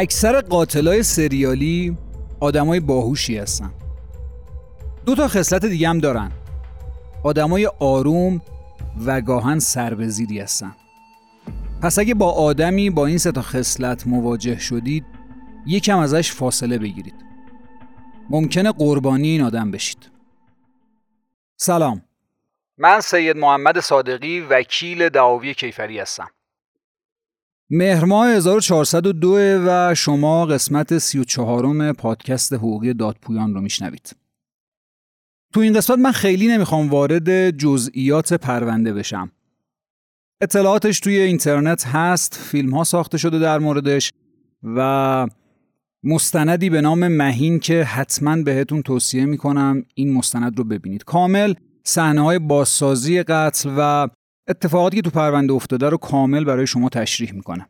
اکثر قاتلای سریالی آدمای باهوشی هستن. دو تا خصلت دیگه هم دارن. آدمای آروم و گاهن سربزیری هستن. پس اگه با آدمی با این سه تا خصلت مواجه شدید یکم ازش فاصله بگیرید. ممکنه قربانی این آدم بشید. سلام. من سید محمد صادقی وکیل دعاوی کیفری هستم. مهر ماه 1402 و شما قسمت 34 پادکست حقوقی دادپویان رو میشنوید. تو این قسمت من خیلی نمی‌خوام وارد جزئیات پرونده بشم. اطلاعاتش توی اینترنت هست، فیلم ها ساخته شده در موردش و مستندی به نام مهین که حتما بهتون توصیه می‌کنم این مستند رو ببینید. کامل صحنه های بازسازی قتل و اتفاقاتی که تو پرونده افتاده رو کامل برای شما تشریح می‌کنم.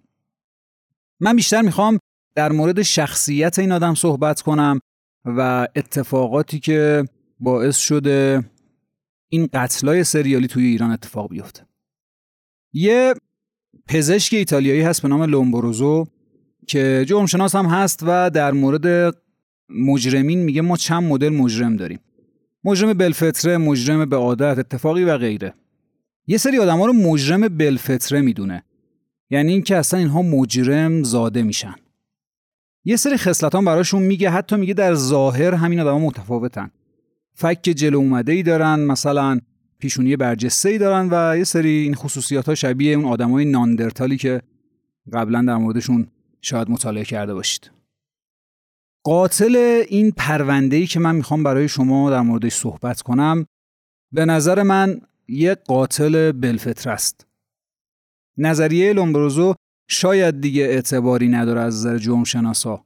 من بیشتر می‌خوام در مورد شخصیت این آدم صحبت کنم و اتفاقاتی که باعث شده این قتلای سریالی توی ایران اتفاق بیفته. یه پزشک ایتالیایی هست به نام لومبروزو که جرمشناس هم هست و در مورد مجرمین میگه ما چند مدل مجرم داریم. مجرم بلفتره مجرم به عادت اتفاقی و غیره. یه سری آدما رو مجرم بلفتره می‌دونه. یعنی اینکه اصلا اینها مجرم زاده میشن. یه سری خصلتان براشون میگه حتی میگه در ظاهر همین آدما متفاوتن. فک جلو اومده ای دارن مثلا پیشونی برجسته ای دارن و یه سری این خصوصیات ها شبیه اون آدمای ناندرتالی که قبلا در موردشون شاید مطالعه کرده باشید. قاتل این پرونده ای که من می‌خوام برای شما در موردش صحبت کنم به نظر من یک قاتل بلفتر است. نظریه لومبروزو شاید دیگه اعتباری نداره از نظر جرم شناسا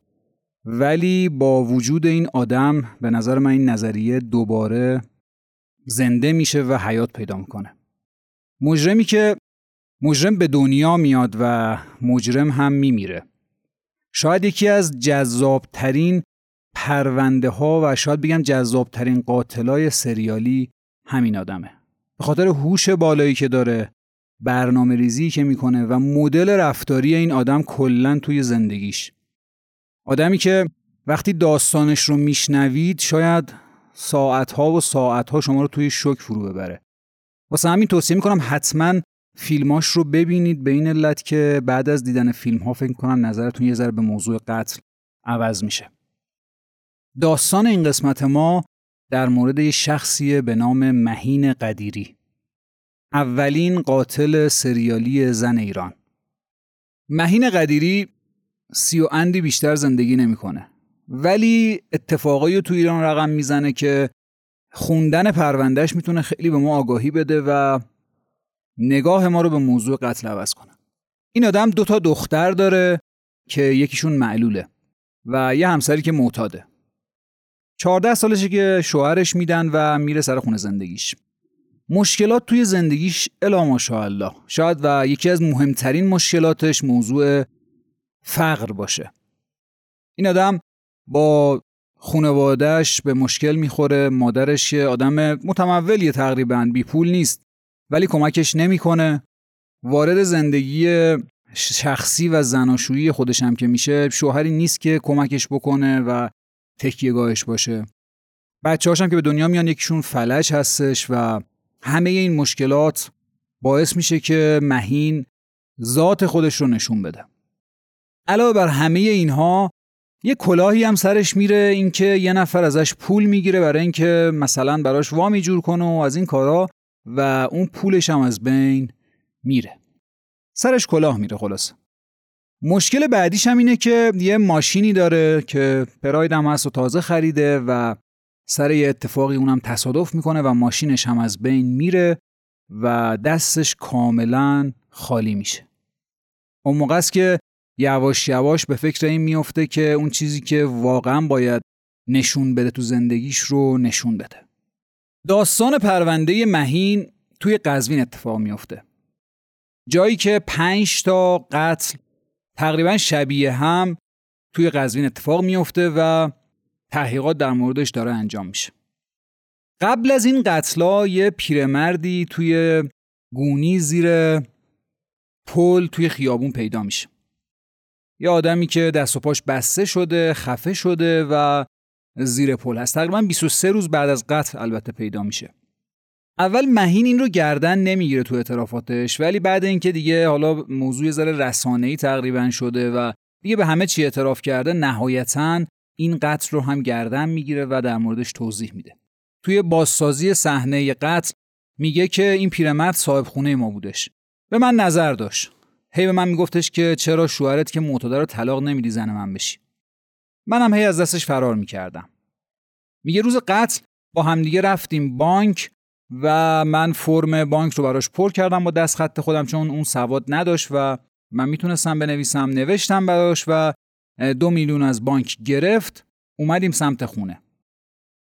ولی با وجود این آدم به نظر من این نظریه دوباره زنده میشه و حیات پیدا می‌کنه. مجرمی که مجرم به دنیا میاد و مجرم هم میمیره. شاید یکی از جذابترین پرونده ها و شاید بگم جذابترین قاتلای سریالی همین آدمه. به خاطر هوش بالایی که داره برنامه ریزی که می‌کنه و مدل رفتاری این آدم کلا توی زندگیش. آدمی که وقتی داستانش رو میشنوید شاید ساعتها و ساعتها شما رو توی شک فرو ببره. واسه همین توصیه می‌کنم حتما فیلماش رو ببینید. به این علت که بعد از دیدن فیلم ها فکر کنم نظرتون یه ذره به موضوع قتل عوض میشه. داستان این قسمت ما در مورد یه شخصی به نام مهین قدیری. اولین قاتل سریالی زن ایران. مهین قدیری سی و اندی بیشتر زندگی نمی‌کنه. ولی اتفاقایی تو ایران رقم می‌زنه که خوندن پروندهش می‌تونه خیلی به ما آگاهی بده و نگاه ما رو به موضوع قتل عوض کنه. این آدم دو تا دختر داره که یکیشون معلوله و یه همسری که معتاده. 14 سالشه که شوهرش میدن و میره سر خونه زندگیش. مشکلات توی زندگیش الا ماشاءالله. شاید و یکی از مهمترین مشکلاتش موضوع فقر باشه. این آدم با خانوادهش به مشکل می‌خوره مادرش یه آدم متمولیه تقریبا بی پول نیست ولی کمکش نمی‌کنه. وارد زندگی شخصی و زناشویی خودش هم که میشه شوهری نیست که کمکش بکنه و تکیهگاهش باشه. بچه هاشم که به دنیا میان یکیشون فلج هستش و همه این مشکلات باعث میشه که مهین ذات خودش رو نشون بده. علاوه بر همه اینها یه کلاهی هم سرش میره اینکه یه نفر ازش پول می‌گیره برای اینکه مثلا براش وامی جور کنه و از این کارا و اون پولش هم از بین میره. سرش کلاه میره خلاصه. مشکل بعدیش هم اینه که یه ماشینی داره که پراید هم هست و تازه خریده و سر یه اتفاقی اونم تصادف می‌کنه و ماشینش هم از بین میره و دستش کاملا خالی میشه. اون موقع است که یواش یواش به فکر این میفته که اون چیزی که واقعا باید نشون بده تو زندگیش رو نشون بده. داستان پرونده مهین توی قزوین اتفاق میفته جایی که پنج تا قتل تقریبا شبیه هم توی قزوین اتفاق میفته و تحقیقات در موردش داره انجام میشه. قبل از این قتلا یه پیرمردی توی گونی زیر پل توی خیابون پیدا میشه. یه آدمی که دست و پاش بسته شده خفه شده و زیر پل هست. تقریبا 23 روز بعد از قتل البته پیدا میشه. اول مهین این رو گردن نمی‌گیره تو اعترافاتش ولی بعد اینکه دیگه حالا موضوع ذره رسانه‌ای تقریبا شده و دیگه به همه چی اعتراف کرده نهایتا این قتل رو هم گردن می‌گیره و در موردش توضیح میده. توی بازسازی صحنه قتل میگه که این پیرمرد صاحب خونه ما بودش. به من نظر داشت. هی به من میگفتش که چرا شوهرت که معتاده رو طلاق نمیدی زن من بشی. منم هی از دستش فرار می‌کردم. میگه روز قتل با همدیگه رفتیم بانک و من فرم بانک رو براش پر کردم با دست خط خودم چون اون سواد نداشت و من می‌تونستم بنویسم نوشتم براش و دو میلیون از بانک گرفت اومدیم سمت خونه.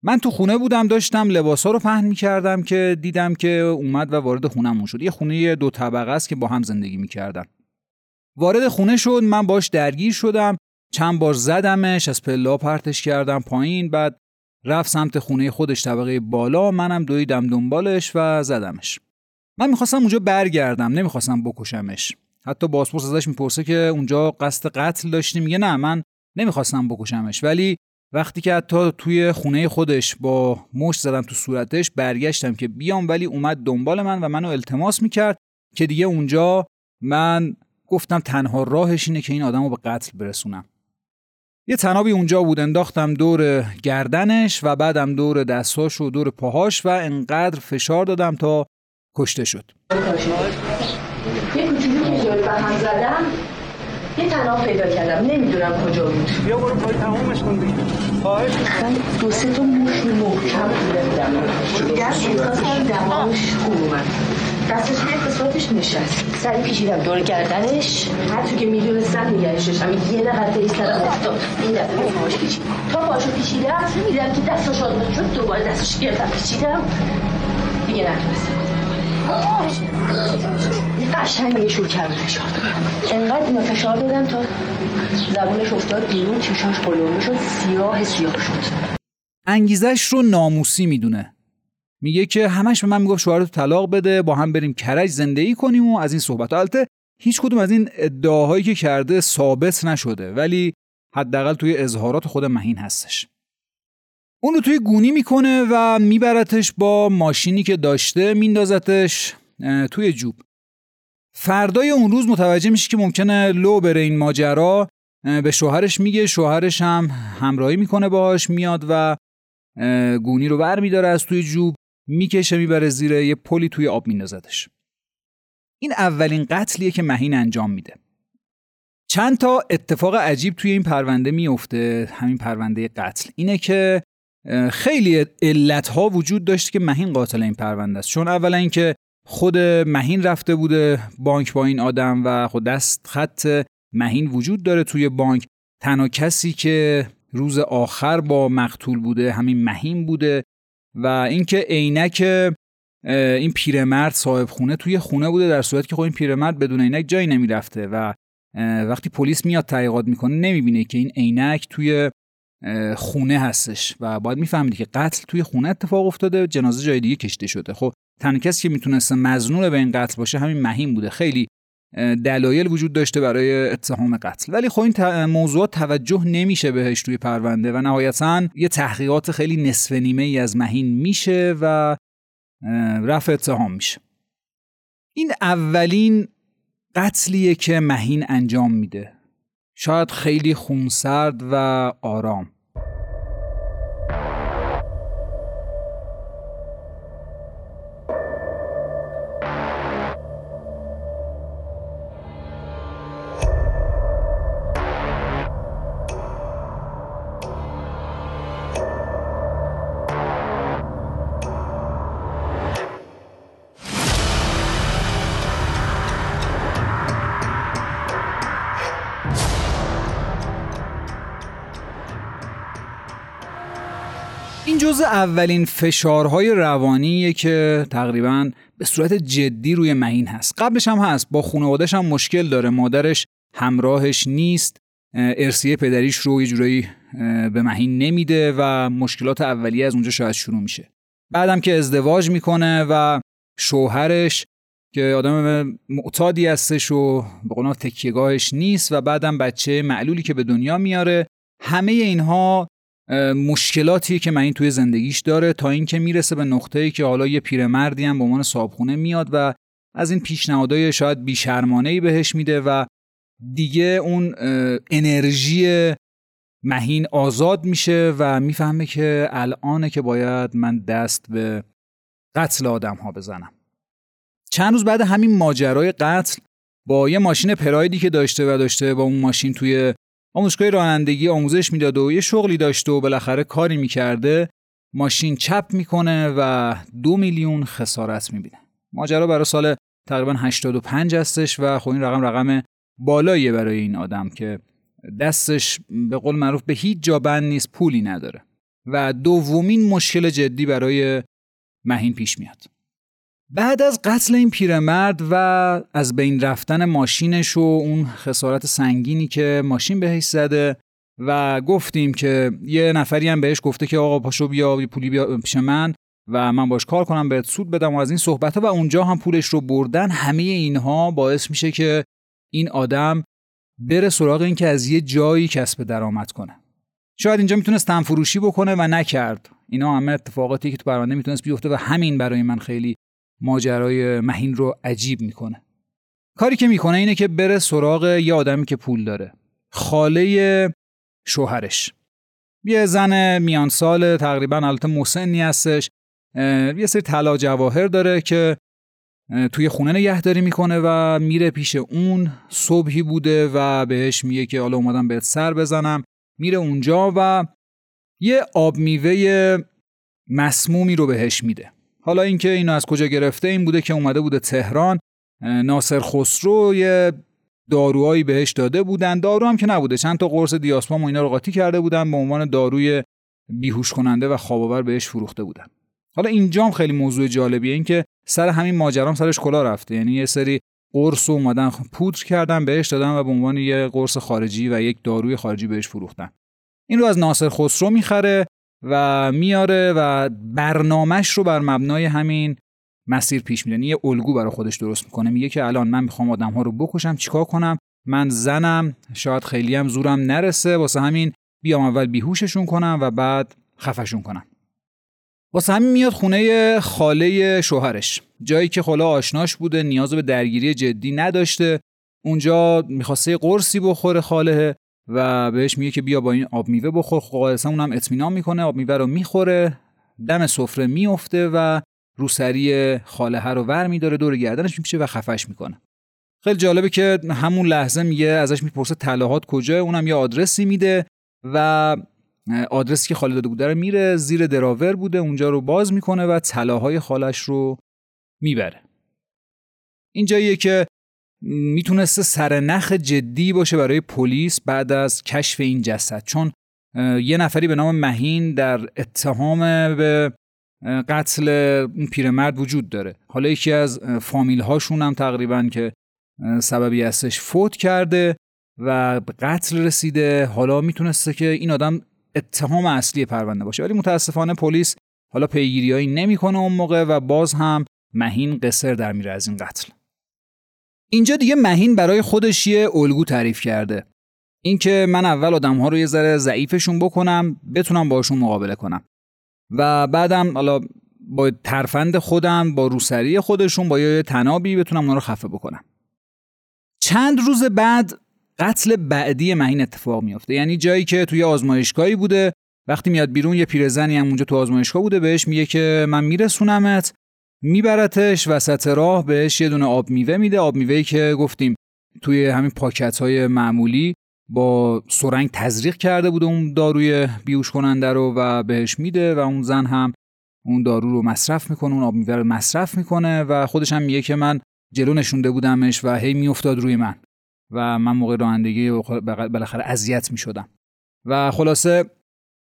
من تو خونه بودم داشتم لباسا رو پهن می‌کردم که دیدم که اومد و وارد خونمون شد. یه خونه دو طبقه است که با هم زندگی می‌کردن. وارد خونه شد من باش درگیر شدم چند بار زدمش از پلا پرتش کردم پایین بعد رفت سمت خونه خودش طبقه بالا منم دویدم دنبالش و زدمش. من می‌خواستم اونجا برگردم نمی‌خواستم بکشمش. حتی باسپورس ازش می‌پرسه که اونجا قصد قتل داشتی؟ میگه نه من نمی‌خواستم بکشمش. ولی وقتی که حتی توی خونه خودش با مشت زدم تو صورتش برگشتم که بیام ولی اومد دنبال من و منو التماس می‌کرد که دیگه اونجا من گفتم تنها راهش اینه که این آدم رو به قتل برسونم. یه تنابی اونجا بود انداختم دور گردنش و بعدم دور دستاش و دور پاهاش و انقدر فشار دادم تا کشته شد. یه کوچولو که به هم زدم یه تناب پیدا کردم نمی‌دونم کجا بود. بیا برو پای تمومش کن دیگه. خواهش دو سه تا موش محکم دماغش خوب اومد. دستش یه قسمتش نشست. سری پیچیدم دور گردنش. هر تو که می‌دونستم نگهش داشتم یه دقیقه ایستادم افتاد. این دفعه پاش پیچید تا پاشو پیچیدم دیدم که دستش آزاد شد دوباره دستش گرفتم پیچیدم. دیگه نتونستم. قشنگ یه شور کرده فشار انقدر اینو فشار دادم تا زبونش افتاد بیرون چشاش قلومه شد سیاه سیاه شد. انگیزش رو ناموسی می‌دونه. میگه که همش به من می‌گفت شوهرتو طلاق بده با هم بریم کرج زندگی کنیم و از این صحبت البته هیچ کدوم از این ادعاهایی که کرده ثابت نشده ولی حداقل توی اظهارات خود مهین هستش. اون رو توی گونی می‌کنه و میبرتش با ماشینی که داشته میندازتش توی جوب. فردای اون روز متوجه میشه که ممکنه لو بره این ماجرا. به شوهرش میگه شوهرش هم همراهی می‌کنه باهاش میاد و گونی رو بر میداره از توی جوب. می‌کشه می‌بره زیر یه پلی توی آب میندازدش. این اولین قتلیه که مهین انجام میده. چند تا اتفاق عجیب توی این پرونده میفته همین پرونده قتل. اینه که خیلی علت ها وجود داشت که مهین قاتل این پرونده است. چون اولا اینکه خود مهین رفته بوده بانک با این آدم و خود دست خط مهین وجود داره توی بانک. تنها کسی که روز آخر با مقتول بوده همین مهین بوده. و اینکه عینک این پیرمرد صاحب خونه توی خونه بوده در صورتی که خب این پیرمرد بدون عینک جایی نمی‌رفته و وقتی پلیس میاد تحقیقات می‌کنه نمی‌بینه که این عینک توی خونه هستش و باید می‌فهمید که قتل توی خونه اتفاق افتاده جنازه جای دیگه کشته شده. خب تنها کسی که می‌تونسته مزنون به این قتل باشه همین مهین بوده. خیلی دلایل وجود داشته برای اتهام قتل. ولی خب این موضوعات توجه نمیشه بهش توی پرونده و نهایتا یه تحقیقات خیلی نصف نیمه ای از مهین میشه و رفع اتهام میشه. این اولین قتلیه که مهین انجام میده. شاید خیلی خونسرد و آرام. جزء اولین فشارهای روانیه که تقریبا به صورت جدی روی مهین هست. قبلش هم هست. با خانوادش هم مشکل داره. مادرش همراهش نیست. ارسیه پدریش رو یه جورایی به مهین نمیده و مشکلات اولیه از اونجا شاید شروع میشه. بعدم که ازدواج می‌کنه و شوهرش که آدم معتادی هستش و به قول تکیهگاهش نیست و بعدم بچه معلولی که به دنیا میاره. همه اینها مشکلاتی که این توی زندگیش داره تا اینکه می‌رسه به نقطه‌ای که حالا یه پیرمردی هم به عنوان صابخونه میاد و از این پیشنهادهای شاید بیشرمانه بهش میده و دیگه اون انرژی مهین آزاد میشه و می‌فهمه که الانه که باید من دست به قتل آدم ها بزنم. چند روز بعد همین ماجرای قتل با یه ماشین پرایدی که داشته و داشته با اون ماشین توی آموزشگاه رانندگی آموزش می‌داده و یه شغلی داشته و بالاخره کاری می‌کرده. ماشین چپ می‌کنه و دو میلیون خسارت می‌بینه. ماجرا برای سال تقریبا 85 هستش و خب این رقم رقم بالاییه برای این آدم که دستش به قول معروف به هیچ جا بند نیست پولی نداره. و دومین مشکل جدی برای مهین پیش میاد. بعد از قتل این پیرمرد و از بین رفتن ماشینش و اون خسارت سنگینی که ماشین بهش زده و گفتیم که یه نفری هم بهش گفته که آقا پاشو بیا پولی بیا پیش من و من باش کار کنم بهت سود بدم و از این صحبت ها و اونجا هم پولش رو بردن همه اینها باعث میشه که این آدم بره سراغ این که از یه جایی کسب درآمد کنه. شاید اینجا می‌تونست تنفروشی بکنه و نکرد. اینا همه اتفاقاتی که تو پرونده می‌تونست بیفته و همین برای من خیلی ماجرای مهین رو عجیب می‌کنه. کاری که می‌کنه اینه که بره سراغ یه آدمی که پول داره. خاله شوهرش. یه زن میان سال تقریبا البته مسنی هستش. یه سری طلا جواهر داره که توی خونه نگهداری می‌کنه و میره پیش اون. صبحی بوده و بهش میگه که حالا اومدم بهت سر بزنم. میره اونجا و یه آب میوه مسمومی رو بهش میده. حالا اینکه اینو از کجا گرفته این بوده که اومده بوده تهران ناصر خسرو یه داروهایی بهش داده بودن. دارو هم که نبوده. چند تا قرص دیاسپام و اینا رو قاطی کرده بودن به عنوان داروی بیهوش کننده و خواباور بهش فروخته بودن. حالا اینجام خیلی موضوع جالبیه. این که سر همین ماجرام سرش کلا رفته. یعنی یه سری قرص اومدن پودر کردن بهش دادن و به عنوان یه قرص خارجی و یک داروی خارجی بهش فروختن. این رو از ناصر خسرو می‌خره. و میاره و برنامهش رو بر مبنای همین مسیر پیش میره. یعنی یه الگو برای خودش درست می‌کنه. میگه که الان من می‌خوام آدم ها رو بکشم چیکار کنم؟ من زنم شاید خیلی هم زورم نرسه واسه همین بیام اول بیهوششون کنم و بعد خفشون کنم. واسه همین میاد خونه خاله شوهرش. جایی که خاله آشناش بوده نیاز به درگیری جدی نداشته. اونجا می‌خواسته قرصی بخوره خاله. و بهش میگه که بیا با این آب میوه بخور. قاعدتا اونم اطمینان می‌کنه آب میوه رو می‌خوره دم سفره میفته و روسری خاله رو ور میداره دور گردنش میشه و خفش می‌کنه. خیلی جالبه که همون لحظه میگه ازش می‌پرسه طلاهات کجا؟ اونم یه آدرسی میده و آدرسی که خاله داده بوده رو میره زیر دراور بوده اونجا رو باز می‌کنه و طلاهای خالش رو می‌بره. اینجاییه که می‌تونسته سرنخ جدی باشه برای پلیس بعد از کشف این جسد. چون یه نفری به نام مهین در اتهام به قتل اون پیرمرد وجود داره. حالا یکی از فامیل هاشون هم تقریبا که سببی هستش فوت کرده و به قتل رسیده. حالا می‌تونسته که این آدم اتهام اصلی پرونده باشه. ولی متاسفانه پلیس حالا پیگیریایی نمی‌کنه اون موقع و باز هم مهین قصر در میره از این قتل. اینجا دیگه مهین برای خودش یه الگو تعریف کرده. اینکه من اول آدم ها رو یه ذره ضعیفشون بکنم بتونم باشون مقابله کنم. و بعدم حالا با ترفند خودم با روسری خودشون با یه تنابی بتونم اونا رو خفه بکنم. چند روز بعد قتل بعدی مهین اتفاق میافته. یعنی جایی که توی آزمایشگاهی بوده وقتی میاد بیرون یه پیرزنی هم اونجا تو آزمایشگاه بوده بهش میگه که من میرسونمت. میبرتش وسط راه بهش یه دونه آب میوه میده آب میوهی که گفتیم توی همین پاکت های معمولی با سرنگ تزریق کرده بوده اون داروی بیوش کننده رو و بهش میده و اون زن هم اون دارو رو مصرف می‌کنه اون آب میوه رو مصرف می‌کنه و خودش هم میگه که من جلو نشونده بودمش و هی میافتاد روی من و من موقع رانندگی بالاخره اذیت می‌شدم. و خلاصه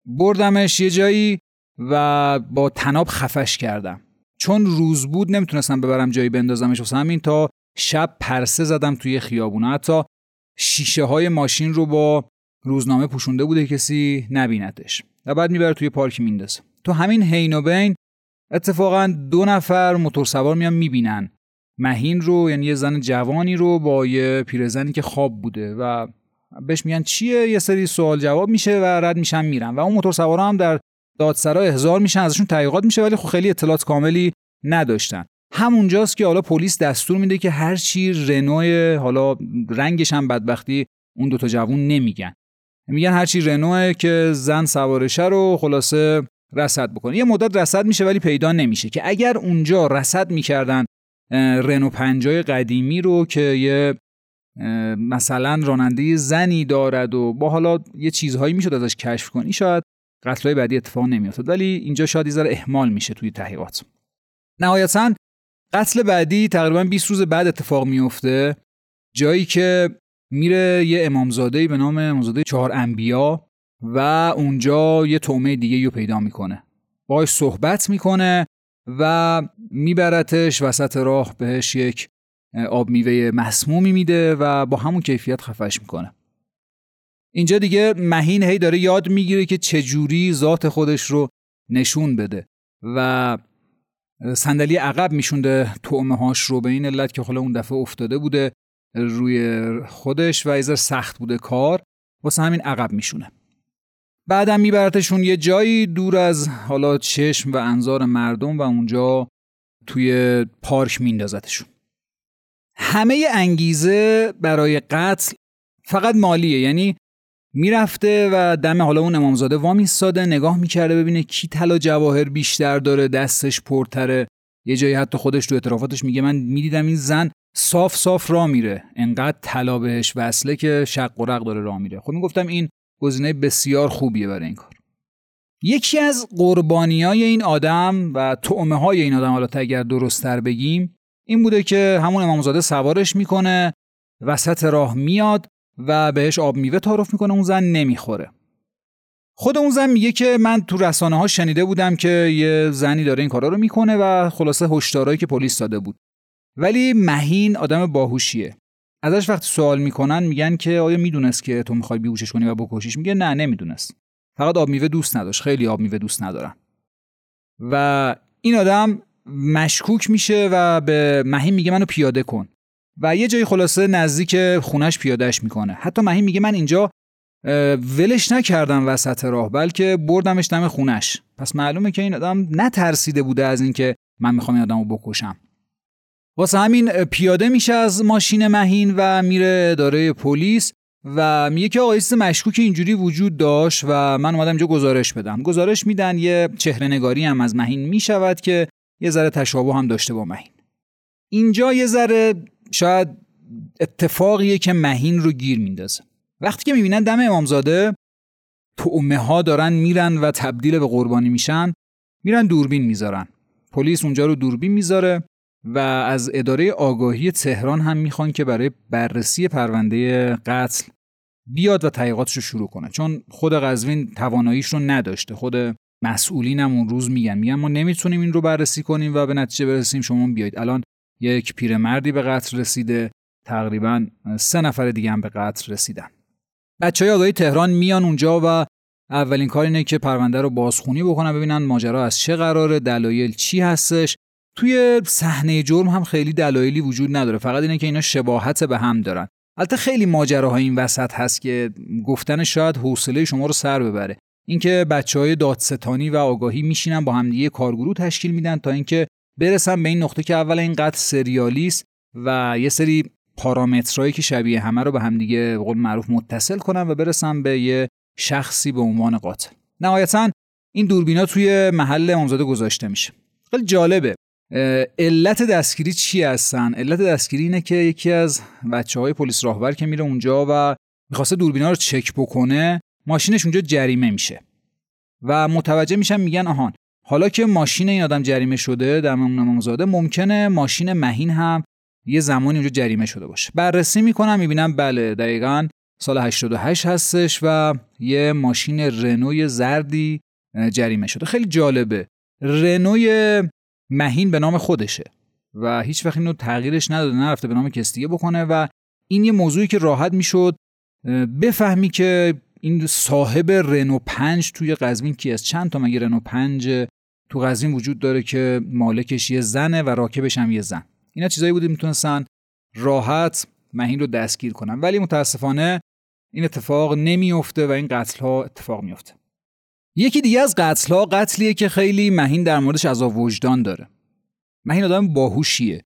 بردمش یه جایی و با تناب خفش کردم. چون روز بود نمی‌تونستم ببرم جایی بندازمش واسه همین تا شب پرسه زدم توی خیابونه حتی شیشه های ماشین رو با روزنامه پوشونده بوده کسی نبینتش و بعد می‌بره توی پارک میندازه. تو همین حین و بین اتفاقا دو نفر موتور سوار میان می‌بینن. مهین رو یعنی یه زن جوانی رو با یه پیرزنی که خواب بوده و بهش میگن چیه؟ یه سری سوال جواب میشه و رد میشن میرن. و اون موتور سوارا هم در دادسرا احضار میشن ازشون تحقیقات میشه ولی خب خیلی اطلاعات کاملی نداشتن. همونجاست که حالا پلیس دستور میده که هر چی رنو حالا رنگش هم بدبختی اون دوتا جوون نمیگن. میگن هر چی رنوه که زن سوارشه رو خلاصه رصد بکنه. یه مدت رصد میشه ولی پیدا نمیشه که اگر اونجا رصد می‌کردن رنو پنجای قدیمی رو که یه مثلا راننده زنی دارد و با حالا یه چیزهایی می‌شد ازش کشف کنی شاید قتلای بعدی اتفاق نمیافتاد ولی اینجا شاید یه ذره اهمال میشه توی تحقیقات. نهایتا قتل بعدی تقریبا 20 روز بعد اتفاق میفته جایی که میره یه امامزاده به نام امامزاده چهار انبیا و اونجا یه تومه دیگه رو پیدا می‌کنه. باش صحبت می‌کنه و میبرتش وسط راه بهش یک آب میوه مسمومی میده و با همون کیفیت خفش می‌کنه. اینجا دیگه مهین هی داره یاد می‌گیره که چجوری ذات خودش رو نشون بده و صندلی عقب میشونده تومه هاش رو به این علت که حالا اون دفعه افتاده بوده روی خودش و ایزر سخت بوده کار واسه همین عقب میشونه. بعدم میبرتشون یه جایی دور از حالا چشم و انظار مردم و اونجا توی پارک میندازتشون. همه انگیزه برای قتل فقط مالیه یعنی می‌رفته و دم حالا اون امامزاده وامیستاده نگاه می‌کرده ببینه کی طلا جواهر بیشتر داره دستش پرتره. یه جایی حتی خودش تو اعترافاتش میگه من می‌دیدم این زن صاف صاف را میره. انقدر طلا بهش وصله که شق و رق داره را میره. خب می‌گفتم این گزینه بسیار خوبیه برای این کار. یکی از قربانی های این آدم و تعمه های این آدم حالا اگر درستتر بگیم این بوده که همون امامزاده سوارش می‌کنه وسط راه میاد و بهش آب میوه تعارف می‌کنه اون زن نمی‌خوره. خود اون زن میگه که من تو رسانه ها شنیده بودم که یه زنی داره این کارا رو می‌کنه و خلاصه هشدارایی که پلیس داده بود. ولی مهین آدم باهوشیه. ازش وقتی سوال می‌کنن میگن که آیا می‌دونست که تو می‌خوای بیهوشش کنی و بکشیش؟ میگه نه نمی‌دونست. فقط آب میوه دوست نداشت. خیلی آب میوه دوست ندارن. و این آدم مشکوک میشه و به مهین میگه منو پیاده کن. و یه جایی خلاصه نزدیک خونش پیادهش می‌کنه. حتی مهین میگه من اینجا ولش نکردم وسط راه بلکه بردمش دم خونش. پس معلومه که این آدم نترسیده بوده از اینکه من می‌خوام این آدمو بکشم. واسه همین پیاده میشه از ماشین مهین و میره اداره پلیس و میگه که آقا مشکوک اینجوری وجود داشت و من اومدم اینجا گزارش بدم. گزارش میدن یه چهره نگاری هم از مهین می‌شود که یه ذره تشابه هم داشته با مهین. اینجا یه ذره شاید اتفاقیه که مهین رو گیر میندازه. وقتی که می‌بینن دم امامزاده تعمه ها دارن میرن و تبدیل به قربانی میشن میرن دوربین می‌ذارن. پلیس اونجا رو دوربین می‌ذاره و از اداره آگاهی تهران هم می‌خوان که برای بررسی پرونده قتل بیاد و تحقیقاتش رو شروع کنه. چون خود قزوین تواناییش رو نداشته. خود مسئولین هم اون روز میگن. میگن ما نمی‌تونیم این رو بررسی کنیم و به نتیجه برسیم شما بیاید الان یک پیرمردی به قتل رسیده. تقریبا سه نفر دیگه هم به قتل رسیدن. بچه های تهران میان اونجا و اولین کار اینه که پرونده رو بازخونی بکنن ببینن ماجرا از چه قراره دلایل چی هستش. توی صحنه جرم هم خیلی دلایلی وجود نداره فقط اینه که اینا شباهت به هم دارن. البته خیلی ماجراها این وسط هست که گفتن شاید حوصله شما رو سر ببره. اینکه بچه های دادستانی و آگاهی میشینن با همدیگه کارگروه تشکیل میدن تا اینکه برسن به این نقطه که اول این قطع سریالیست و یه سری پارامترهایی که شبیه همه رو به همدیگه به قول معروف متصل کنن و برسن به یه شخصی به عنوان قاتل. نهایتا این دوربینا توی محل امامزاده گذاشته میشه. خیلی جالبه. علت دستگیری چی هستن؟ علت دستگیری اینه که یکی از بچه های پلیس راهبر که میره اونجا و می‌خواسته دوربینا رو چک بکنه ماشینش اونجا جریمه میشه. و متوجه میشن میگن آهان حالا که ماشین این آدم جریمه شده در امامزاده ممکنه ماشین مهین هم یه زمانی اونجا جریمه شده باشه. بررسی می‌کنم می‌بینم بله دقیقا سال 88 هستش و یه ماشین رنوی زردی جریمه شده. خیلی جالبه. رنوی مهین به نام خودشه و هیچ وقت اینو تغییرش نداده نرفته به نام کس دیگه بکنه و این یه موضوعی که راحت می‌شد بفهمی که این صاحب رنو 5 توی قزوین کی است؟ چند تا مگه رنو 5 تو قزوین وجود داره که مالکش یه زنه و راکبش هم یه زن؟ اینا چیزایی بوده می‌تونستن راحت مهین رو دستگیر کنن. ولی متاسفانه این اتفاق نمیفته و این قتل ها اتفاق میفته یکی دیگه از قتل ها قتلیه که خیلی مهین در موردش از وجدان داره. مهین آدم باهوشیه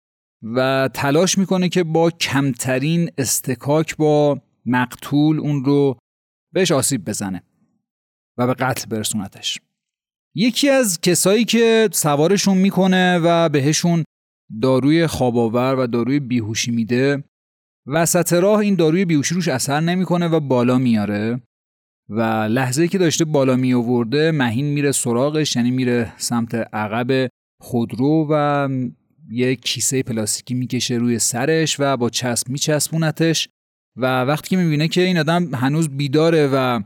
و تلاش می‌کنه که با کمترین استکاک با مقتول اون رو بهش آسیب بزنه و به قتل برسونتش. یکی از کسایی که سوارشون می‌کنه و بهشون داروی خواباور و داروی بیهوشی میده وسط راه این داروی بیهوشی روش اثر نمی‌کنه و بالا میاره و لحظه که داشته بالا می آورده مهین میره سراغش یعنی میره سمت عقب خودرو و یه کیسه پلاستیکی می‌کشه روی سرش و با چسب میچسبونتش. و وقتی که می‌بینه که این آدم هنوز بیداره و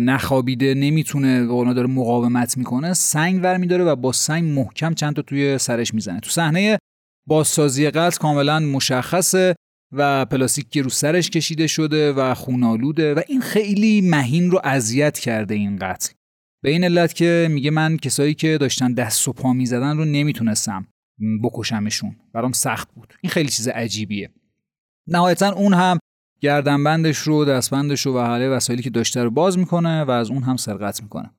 نخوابیده نمی‌تونه و داره مقاومت می‌کنه سنگ ور میداره و با سنگ محکم چند تا توی سرش می‌زنه. تو صحنه بازسازی قتل کاملا مشخصه و پلاستیک که رو سرش کشیده شده و خونالوده و این خیلی مهین رو اذیت کرده این قتل. به این علت که میگه من کسایی که داشتن دست و پا می‌زدن رو نمی‌تونستم بکشمشون. برام سخت بود. این خیلی چیز عجیبیه. نهایتا اون هم گردنبندش رو دستبندش رو و حاله وسایلی که داشته رو باز می‌کنه و از اون هم سرقت می‌کنه.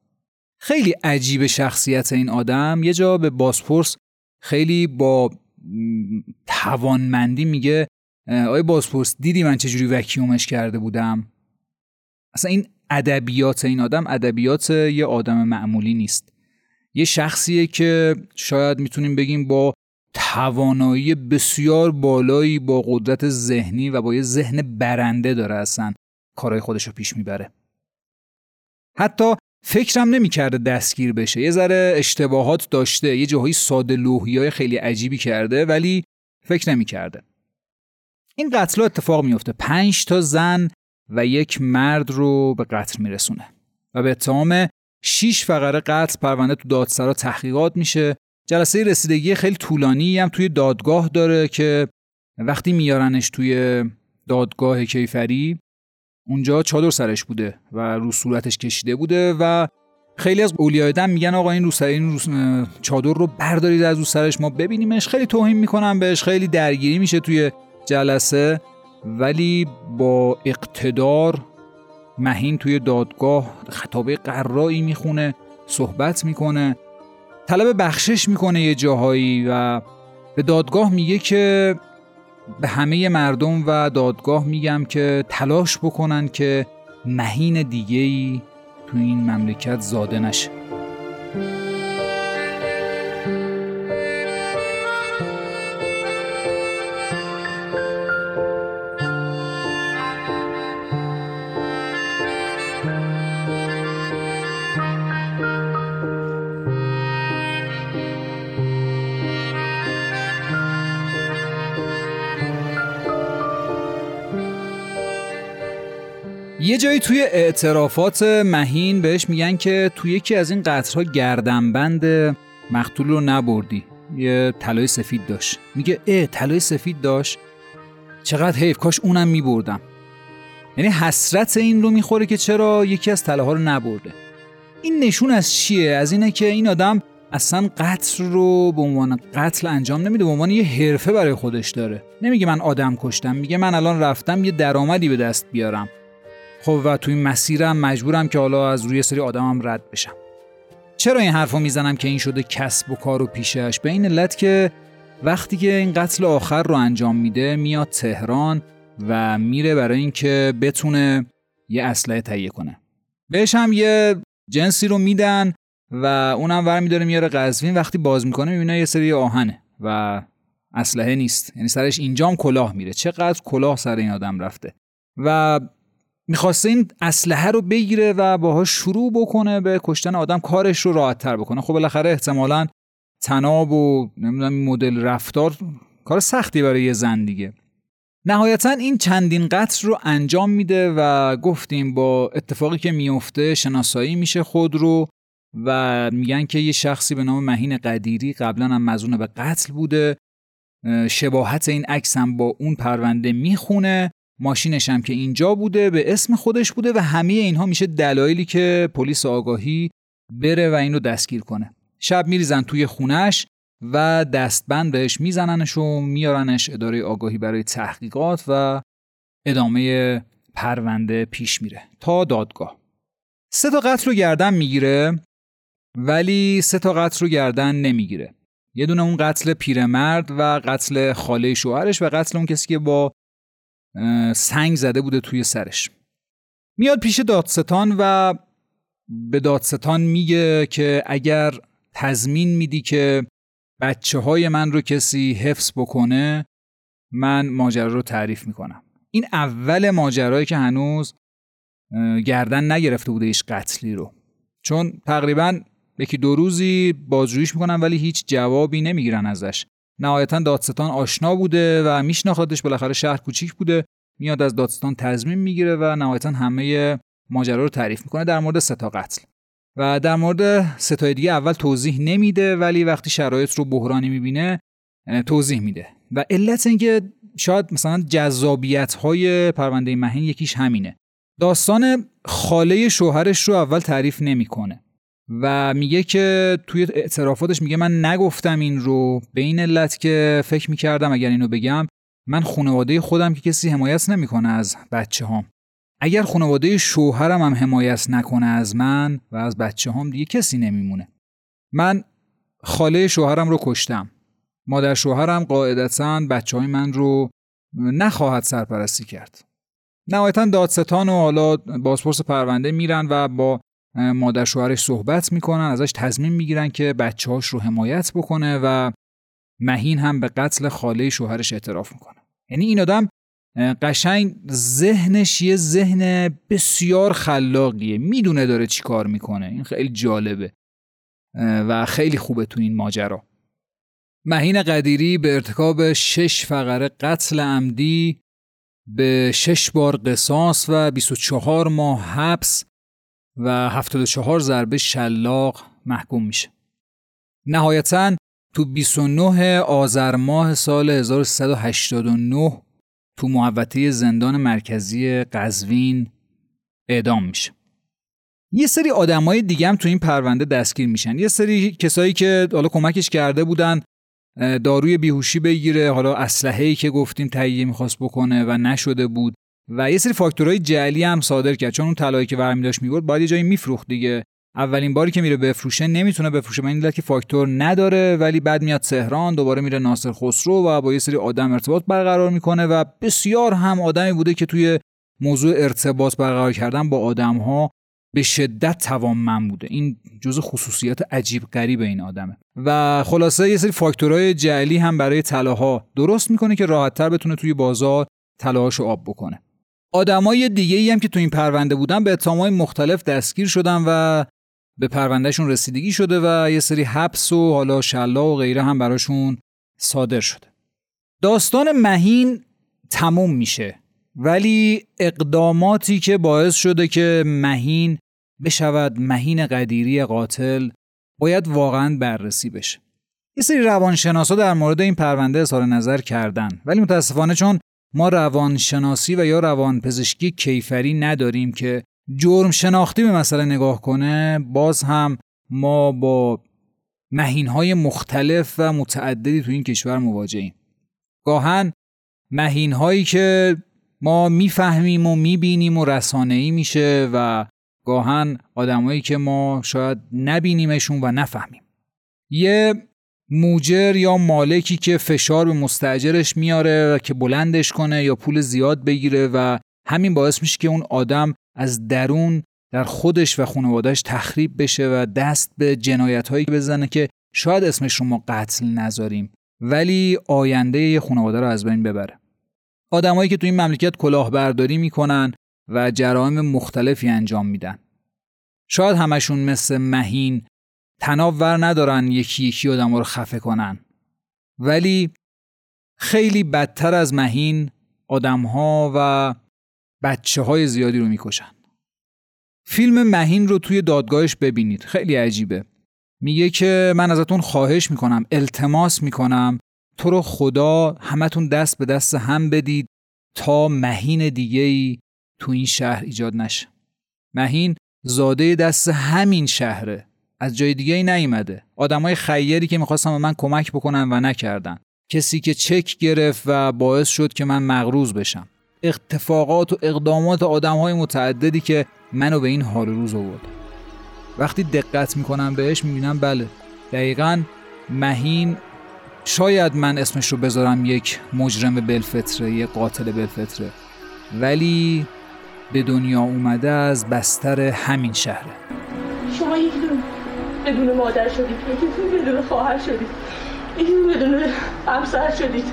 خیلی عجیب شخصیت این آدم. یه جا به بازپرس خیلی با توانمندی میگه آیا بازپرس دیدی من چجوری وکیومش کرده بودم؟ اصلا این ادبیات این آدم ادبیات یه آدم معمولی نیست. یه شخصیه که شاید می‌تونیم بگیم با توانایی بسیار بالایی با قدرت ذهنی و با یه ذهن برنده داره اصلا. کارهای خودش رو پیش می‌بره. حتی فکرم نمی‌کرده دستگیر بشه. یه ذره اشتباهات داشته. یه جاهایی ساده لوحی های خیلی عجیبی کرده ولی فکر نمی‌کرده. این قتل اتفاق میفته پنج تا زن و یک مرد رو به قتل میرسونه. و به اتهام 6 فقره قتل پرونده تو دادسرا تحقیقات میشه. جلسه رسیدگی خیلی طولانی هم توی دادگاه داره که وقتی میارنش توی دادگاه کیفری اونجا چادر سرش بوده و رو صورتش کشیده بوده و خیلی از اولیای دم میگن آقا این رو سر این چادر رو بردارید از رو سرش ما ببینیمش. خیلی توهین می‌کنن بهش خیلی درگیری میشه توی جلسه. ولی با اقتدار مهین توی دادگاه خطابه قرایی می‌خونه صحبت می‌کنه. طلب بخشش می‌کنه یه جاهایی و به دادگاه میگه که به همه مردم و دادگاه میگم که تلاش بکنن که مهین دیگه ای تو این مملکت زاده نشه. یه جایی توی اعترافات مهین بهش میگن که توی یکی از این قطرها گردنبند مقتول رو نبردی. یه طلای سفید داشت. میگه اه طلای سفید داشت؟ چقدر حیف کاش اونم میبردم. یعنی حسرت این رو می‌خوره که چرا یکی از طلاها رو نبرده. این نشون از چیه؟ از اینه که این آدم اصلا قتل رو به عنوان قتل انجام نمیده به عنوان یه حرفه برای خودش داره. نمیگه من آدم کشتم میگه من الان رفتم یه درآمدی به دست بیارم. خب و توی مسیرم مجبورم که حالا از روی سری آدمم رد بشم. چرا این حرفو می‌زنم که این شده کسب و کار و پیشش؟ به این علت که وقتی که این قتل آخر رو انجام میده میاد تهران و میره برای اینکه بتونه یه اسلحه تهیه کنه. بهش هم یه جنسی رو میدن و اونم ور میداره میاره قزوین. وقتی باز می‌کنه می‌بینه یه سری آهنه و اسلحه نیست. یعنی سرش اینجام کلاه میره. چقدر کلاه سر این آدم رفته. و می‌خواسته این اسلحه رو بگیره و باهاش شروع بکنه به کشتن آدم کارش رو راحت تر بکنه. خب بالاخره احتمالا تناب و نمی‌دونم مدل رفتار کار سختی برای یه زن دیگه. نهایتا این چندین قتل رو انجام میده و گفتیم با اتفاقی که میفته شناسایی میشه خود رو و میگن که یه شخصی به نام مهین قدیری قبلا هم مزون به قتل بوده. شباهت این عکس هم با اون پرونده می‌خونه. ماشینش هم که اینجا بوده به اسم خودش بوده و همه اینها میشه دلایلی که پلیس آگاهی بره و اینو دستگیر کنه. شب میریزن توی خونش و دستبند بهش میزننش و میارنش اداره آگاهی برای تحقیقات و ادامه پرونده پیش میره تا دادگاه. سه تا قتل رو گردن می‌گیره ولی سه تا قتل رو گردن نمی‌گیره. یه دونه اون قتل پیرمرد و قتل خاله شوهرش و قتل اون کسی که با سنگ زده بوده توی سرش. میاد پیش دادستان و به دادستان میگه که اگر تضمین میدی که بچه های من رو کسی حفظ بکنه من ماجرا رو تعریف می‌کنم. این اول ماجرایی که هنوز گردن نگرفته بوده ایش قتلی رو. چون تقریبا یکی دو روزی بازجوییش می‌کنن ولی هیچ جوابی نمی‌گیرن ازش. نهایتا دادستان آشنا بوده و میشناختش بالاخره شهر کوچیک بوده میاد از دادستان تضمین می‌گیره و نهایتا همه ماجرا رو تعریف می‌کنه در مورد ستا قتل. و در مورد ستای دیگه اول توضیح نمیده ولی وقتی شرایط رو بحرانی می‌بینه توضیح میده. و علت اینکه شاید مثلا جذابیت های پرونده مهین یکیش همینه. داستان خاله شوهرش رو اول تعریف نمی‌کنه. و میگه که توی اعترافاتش میگه من نگفتم این رو. به این علت که فکر می‌کردم اگر اینو بگم من خانواده خودم که کسی حمایت نمی‌کنه از بچه هام اگر خانواده شوهرم هم حمایت نکنه از من و از بچه هم دیگه کسی نمیمونه. من خاله شوهرم رو کشتم. مادر شوهرم قاعدتا بچه های من رو نخواهد سرپرستی کرد. نهایتا دادستان و حالا بازپرس پرونده میرن و با مادر شوهرش صحبت می‌کنن ازش تضمین می‌گیرن که بچه هاش رو حمایت بکنه و مهین هم به قتل خاله شوهرش اعتراف می‌کنه. یعنی این آدم قشنگ ذهنش یه ذهن بسیار خلاقیه. می‌دونه داره چی کار می‌کنه. این خیلی جالبه. و خیلی خوبه تو این ماجرا. مهین قدیری به ارتکاب شش فقره قتل عمدی به شش بار قصاص و 24 ماه حبس و 74 ضربه شلاق محکوم میشه. نهایتا تو 29 آذر ماه سال 1389 تو محوطه زندان مرکزی قزوین اعدام میشه. یه سری آدمای دیگه هم تو این پرونده دستگیر میشن. یه سری کسایی که حالا کمکش کرده بودن داروی بیهوشی بگیره حالا اسلحه‌ای که گفتیم تهیه می‌خواست بکنه و نشده بود و یه سری فاکتورهای جعلی هم صادر کرد. چون اون طلایی که برمی داشت می‌برد باید یه جایی میفروخت دیگه. اولین باری که میره بفروشه نمی‌تونه بفروشه. به این که فاکتور نداره ولی بعد میاد تهران دوباره میره ناصر خسرو و با یه سری آدم ارتباط برقرار می‌کنه و بسیار هم آدمی بوده که توی موضوع ارتباط برقرار کردن با آدم ها به شدت توانمند بوده. این جزء خصوصیات عجیب غریب این آدمه. و خلاصه یه سری فاکتورهای جعلی هم برای طلاها درست می‌کنه که راحتتر بتونه توی بازار طلاهاشو آب بکنه. آدمای دیگه ای هم که تو این پرونده بودن به اتهامهای مختلف دستگیر شدن و به پروندهشون رسیدگی شده و یه سری حبس و حالا شلا و غیره هم براشون صادر شده. داستان مهین تموم میشه ولی اقداماتی که باعث شده که مهین بشود مهین قدیری قاتل باید واقعا بررسی بشه. یه سری روانشناسا در مورد این پرونده اظهار نظر کردن ولی متاسفانه چون ما روانشناسی و یا روانپزشکی کیفری نداریم که جرم شناختی به مسئله نگاه کنه باز هم ما با مهین های مختلف و متعددی تو این کشور مواجهیم. گاهن مهین هایی که ما می‌فهمیم و می‌بینیم و رسانه ای میشه و گاهن آدمایی که ما شاید نبینیمشون و نفهمیم. یه موجر یا مالکی که فشار به مستجرش میاره که بلندش کنه یا پول زیاد بگیره و همین باعث میشه که اون آدم از درون در خودش و خانوادهش تخریب بشه و دست به جنایت هایی بزنه که شاید اسمش رو ما قتل نذاریم ولی آینده یه خانواده رو از بین ببره. آدمایی که تو این مملکت کلاهبرداری می‌کنن و جرائم مختلفی انجام میدن. شاید همشون مثل مهین تناب ور ندارن یکی یکی آدم رو خفه کنن. ولی خیلی بدتر از مهین آدمها و بچه های زیادی رو می‌کشن. فیلم مهین رو توی دادگاهش ببینید. خیلی عجیبه. میگه که من ازتون خواهش می‌کنم التماس می‌کنم. تو رو خدا همتون دست به دست هم بدید تا مهین دیگه ای تو این شهر ایجاد نشه. مهین زاده دست همین شهره. از جای دیگه ای نیومده. آدمای خیری که می‌خواستن به من کمک بکنن و نکردن. کسی که چک گرفت و باعث شد که من مغروز بشم. اتفاقات و اقدامات آدم های متعددی که منو به این حال روز آورد. وقتی دقت می‌کنم بهش می‌بینم بله دقیقا مهین شاید من اسمش رو بذارم یک مجرم بلفتره یک قاتل بلفتره ولی به دنیا اومده از بستر همین شهره. شما دون بدون مادر شدید یکی بدون خواهر شدید یکی بدون همسر شدید.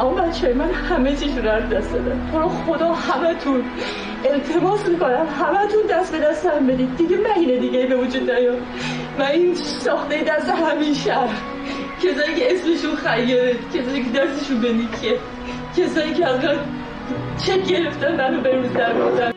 اما بچه من همه چیش رو دست دادم تو رو خدا همه تون التماس می‌کنم همه تون دست به دست هم بدید. دیگه مهینه دیگه به وجود نیاد. من این ساخته دست همین شهر کسایی که اسمشون خیاره کسایی که دستشون به نیکیه. کسایی که از چک گرفتن منو به روز در